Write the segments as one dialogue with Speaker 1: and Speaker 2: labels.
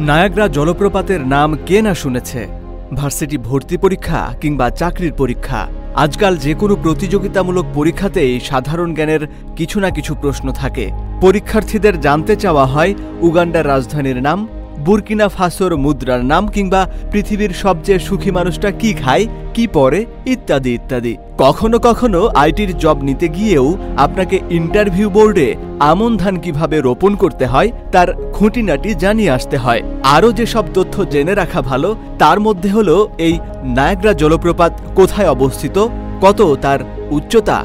Speaker 1: Niagara জলপ্রপাতের নাম কে না শুনেছে? ভার্সিটি ভর্তি পরীক্ষা কিংবা চাকরির পরীক্ষা? আজকাল যে কোনো প্রতিযোগিতামূলক পরীক্ষাতেই সাধারণ জ্ঞানের কিছু না কিছু প্রশ্ন থাকে। পরীক্ষার্থীদের জানতে চাওয়া হয় উগান্ডার রাজধানীর নাম বুরকিনা ফাসোর মুদ্রার নাম কিংবা পৃথিবীর সবচেয়ে সুখী মানুষটা কি খায়, কি পরে, ইত্যাদি ইত্যাদি। কখনো কখনো আইটির জব নিতে গিয়েও আপনাকে ইন্টারভিউ বোর্ডে আমন ধান কীভাবে রোপণ করতে হয়, তার খুঁটিনাটি জানিয়ে আসতে হয়। আরও যেসব তথ্য জেনে রাখা ভালো, তার মধ্যে হলো এই নায়াগ্রা জলপ্রপাত কোথায় অবস্থিত, কত তার উচ্চতা।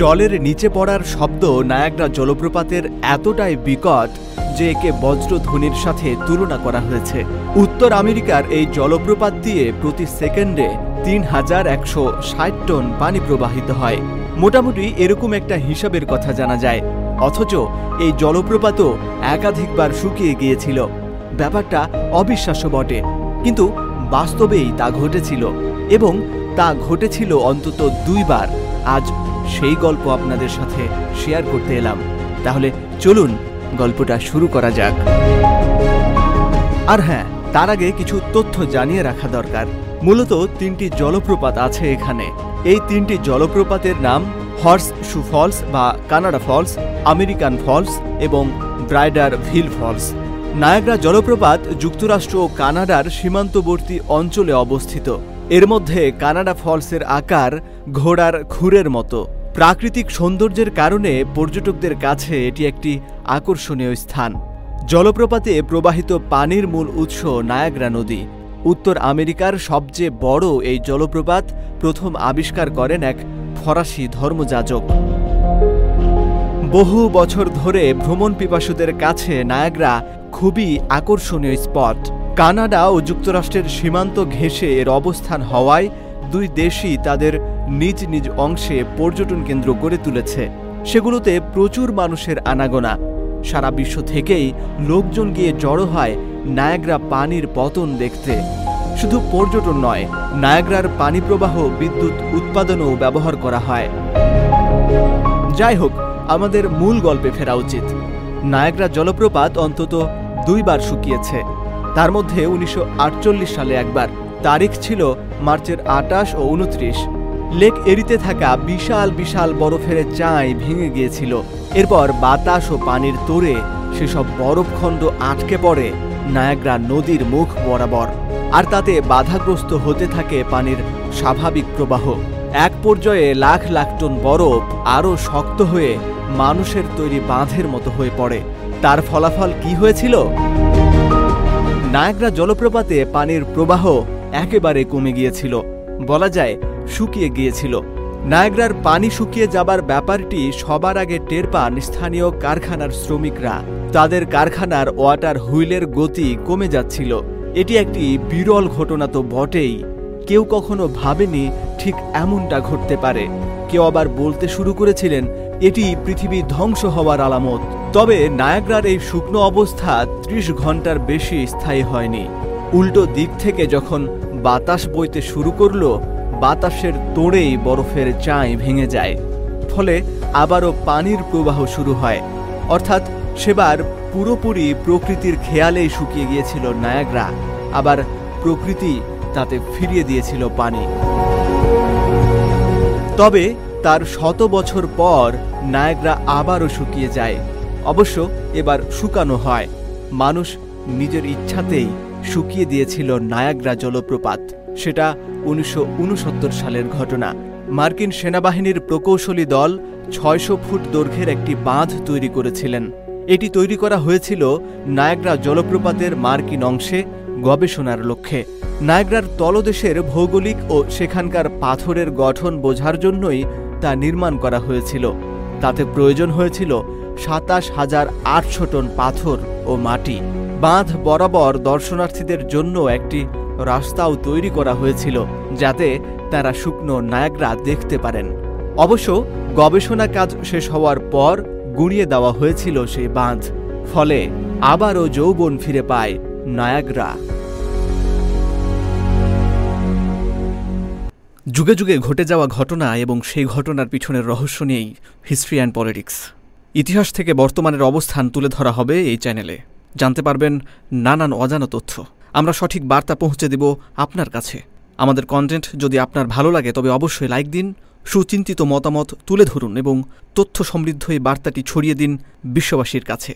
Speaker 1: জলের নিচে পড়ার শব্দ নায়াগ্রা জলপ্রপাতের এতটাই বিকট যে একে বজ্রধ্বনির সাথে তুলনা করা হয়েছে। উত্তর আমেরিকার এই জলপ্রপাত দিয়ে প্রতি সেকেন্ডে তিন হাজার একশো ষাট টন পানি প্রবাহিত হয়। মোটামুটি এরকম একটা হিসাবের কথা জানা যায়। অথচ এই জলপ্রপাতও একাধিকবার শুকিয়ে গিয়েছিল। ব্যাপারটা অবিশ্বাস্য বটে। কিন্তু বাস্তবেই তা ঘটেছিল এবং তা ঘটেছিল অন্তত দুইবার। আজ সেই গল্প আপনাদের সাথে শেয়ার করতে এলাম। তাহলে চলুন গল্পটা শুরু করা যাক। আর হ্যাঁ তার আগে কিছু তথ্য জানিয়ে রাখা দরকার। মূলত তিনটি জলপ্রপাত আছে এখানে। এই তিনটি জলপ্রপাতের নাম হর্স শু ফলস বা কানাডা ফলস, আমেরিকান ফলস এবং ব্রাইডার ভিল ফলস। নায়াগ্রা জলপ্রপাত যুক্তরাষ্ট্র ও কানাডার সীমান্তবর্তী অঞ্চলে অবস্থিত। এর মধ্যে কানাডা ফলসের আকার ঘোড়ার খুরের মতো। প্রাকৃতিক সৌন্দর্যের কারণে পর্যটকদের কাছে এটি একটি আকর্ষণীয় স্থান। জলপ্রপাতে প্রবাহিত পানির মূল উৎস নায়াগ্রা নদী। উত্তর আমেরিকার সবচেয়ে বড় এই জলপ্রপাত প্রথম আবিষ্কার করেন এক ফরাসি ধর্মযাজক। বহু বছর ধরে ভ্রমণ পিপাসুদের কাছে নায়াগ্রা খুবই আকর্ষণীয় স্পট। কানাডা ও যুক্তরাষ্ট্রের সীমান্ত ঘেঁষে এর অবস্থান হওয়ায় দুই দেশই তাদের নিজ নিজ অংশে পর্যটন কেন্দ্র গড়ে তুলেছে। সেগুলোতে প্রচুর মানুষের আনাগোনা। সারা বিশ্ব থেকেই লোকজন গিয়ে জড়ো হয় নায়াগ্রা পানির পতন দেখতে। শুধু পর্যটন নয়, নায়াগ্রার পানি প্রবাহ বিদ্যুৎ উৎপাদনও ব্যবহার করা হয়। যাই হোক, আমাদের মূল গল্পে ফেরা উচিত। নায়াগ্রা জলপ্রপাত অন্তত দুইবার শুকিয়েছে। তার মধ্যে উনিশশো আটচল্লিশ সালে একবার। তারিখ ছিল মার্চের আটাশ ও উনত্রিশ। লেক এরিতে থাকা বিশাল বিশাল বরফের চাঁই ভেঙে গিয়েছিল। এরপর বাতাস ও পানির তোড়ে সেসব বরফখণ্ড আটকে পড়ে নায়াগ্রা নদীর মুখ বরাবর। আর তাতে বাধাগ্রস্ত হতে থাকে পানির স্বাভাবিক প্রবাহ। এক পর্যায়ে লাখ লাখ টন বরফ আরও শক্ত হয়ে মানুষের তৈরি বাঁধের মতো হয়ে পড়ে। তার ফলাফল কি হয়েছিল? নায়াগ্রা জলপ্রপাতে পানির প্রবাহ একেবারে কমে গিয়েছিল। বলা যায়, শুকিয়ে গিয়েছিল। নায়াগ্রার পানি শুকিয়ে যাবার ব্যাপারটি সবার আগে টের পান স্থানীয় কারখানার শ্রমিকরা। তাদের কারখানার ওয়াটার হুইলের গতি কমে যাচ্ছিল। এটি একটি বিরল ঘটনা তো বটেই। কেউ কখনো ভাবেনি ঠিক এমনটা ঘটতে পারে। কেউ আবার বলতে শুরু করেছিলেন, এটি পৃথিবী ধ্বংস হওয়ার আলামত। তবে নায়াগ্রার এই শুকনো অবস্থা ত্রিশ ঘণ্টার বেশি স্থায়ী হয়নি। উল্টো দিক থেকে যখন বাতাস বইতে শুরু করল, বাতাসের তোড়েই বরফের চাঁই ভেঙে যায়। ফলে আবারও পানির প্রবাহ শুরু হয়। অর্থাৎ সেবার পুরোপুরি প্রকৃতির খেয়ালেই শুকিয়ে গিয়েছিল নায়াগ্রা। আবার প্রকৃতি তাতে ফিরিয়ে দিয়েছিল পানি। তবে তার শত বছর পর নায়াগ্রা আবারও শুকিয়ে যায়। অবশ্য এবার শুকানো হয়। মানুষ নিজের ইচ্ছাতেই শুকিয়ে দিয়েছিল নায়াগ্রা জলপ্রপাত। সেটা উনিশশো উনসত্তর সালের ঘটনা। মার্কিন সেনাবাহিনীর প্রকৌশলী দল ছয়শো ফুট দৈর্ঘ্যের একটি বাঁধ তৈরি করেছিলেন। এটি তৈরি করা হয়েছিল নায়াগ্রা জলপ্রপাতের মার্কিন অংশে গবেষণার লক্ষ্যে। নায়াগ্রার তলদেশের ভৌগোলিক ও সেখানকার পাথরের গঠন বোঝার জন্যই তা নির্মাণ করা হয়েছিল। তাতে প্রয়োজন হয়েছিল সাতাশ হাজার আটশো টন পাথর ও মাটি। বাঁধ বরাবর দর্শনার্থীদের জন্য একটি রাস্তাও তৈরি করা হয়েছিল যাতে তারা শুকনো নায়াগ্রা দেখতে পারেন। অবশ্য গবেষণা কাজ শেষ হওয়ার পর গুঁড়িয়ে দেওয়া হয়েছিল সেই বাঁধ, ফলে আবারও যৌবন ফিরে পায় নায়াগ্রা। যুগে যুগে ঘটে যাওয়া ঘটনা এবং সেই ঘটনার পিছনের রহস্য নিয়েই হিস্ট্রি অ্যান্ড পলিটিক্স। ইতিহাস থেকে বর্তমানের অবস্থান তুলে ধরা হবে এই চ্যানেলে। জানতে পারবেন নানান অজানা তথ্য। আমরা সঠিক বার্তা পৌঁছে দেব আপনার কাছে। আমাদের কন্টেন্ট যদি আপনার ভালো লাগে, তবে অবশ্যই লাইক দিন, সুচিন্তিত মতামত তুলে ধরুন এবং তথ্য সমৃদ্ধ এই বার্তাটি ছড়িয়ে দিন বিশ্ববাসীর কাছে।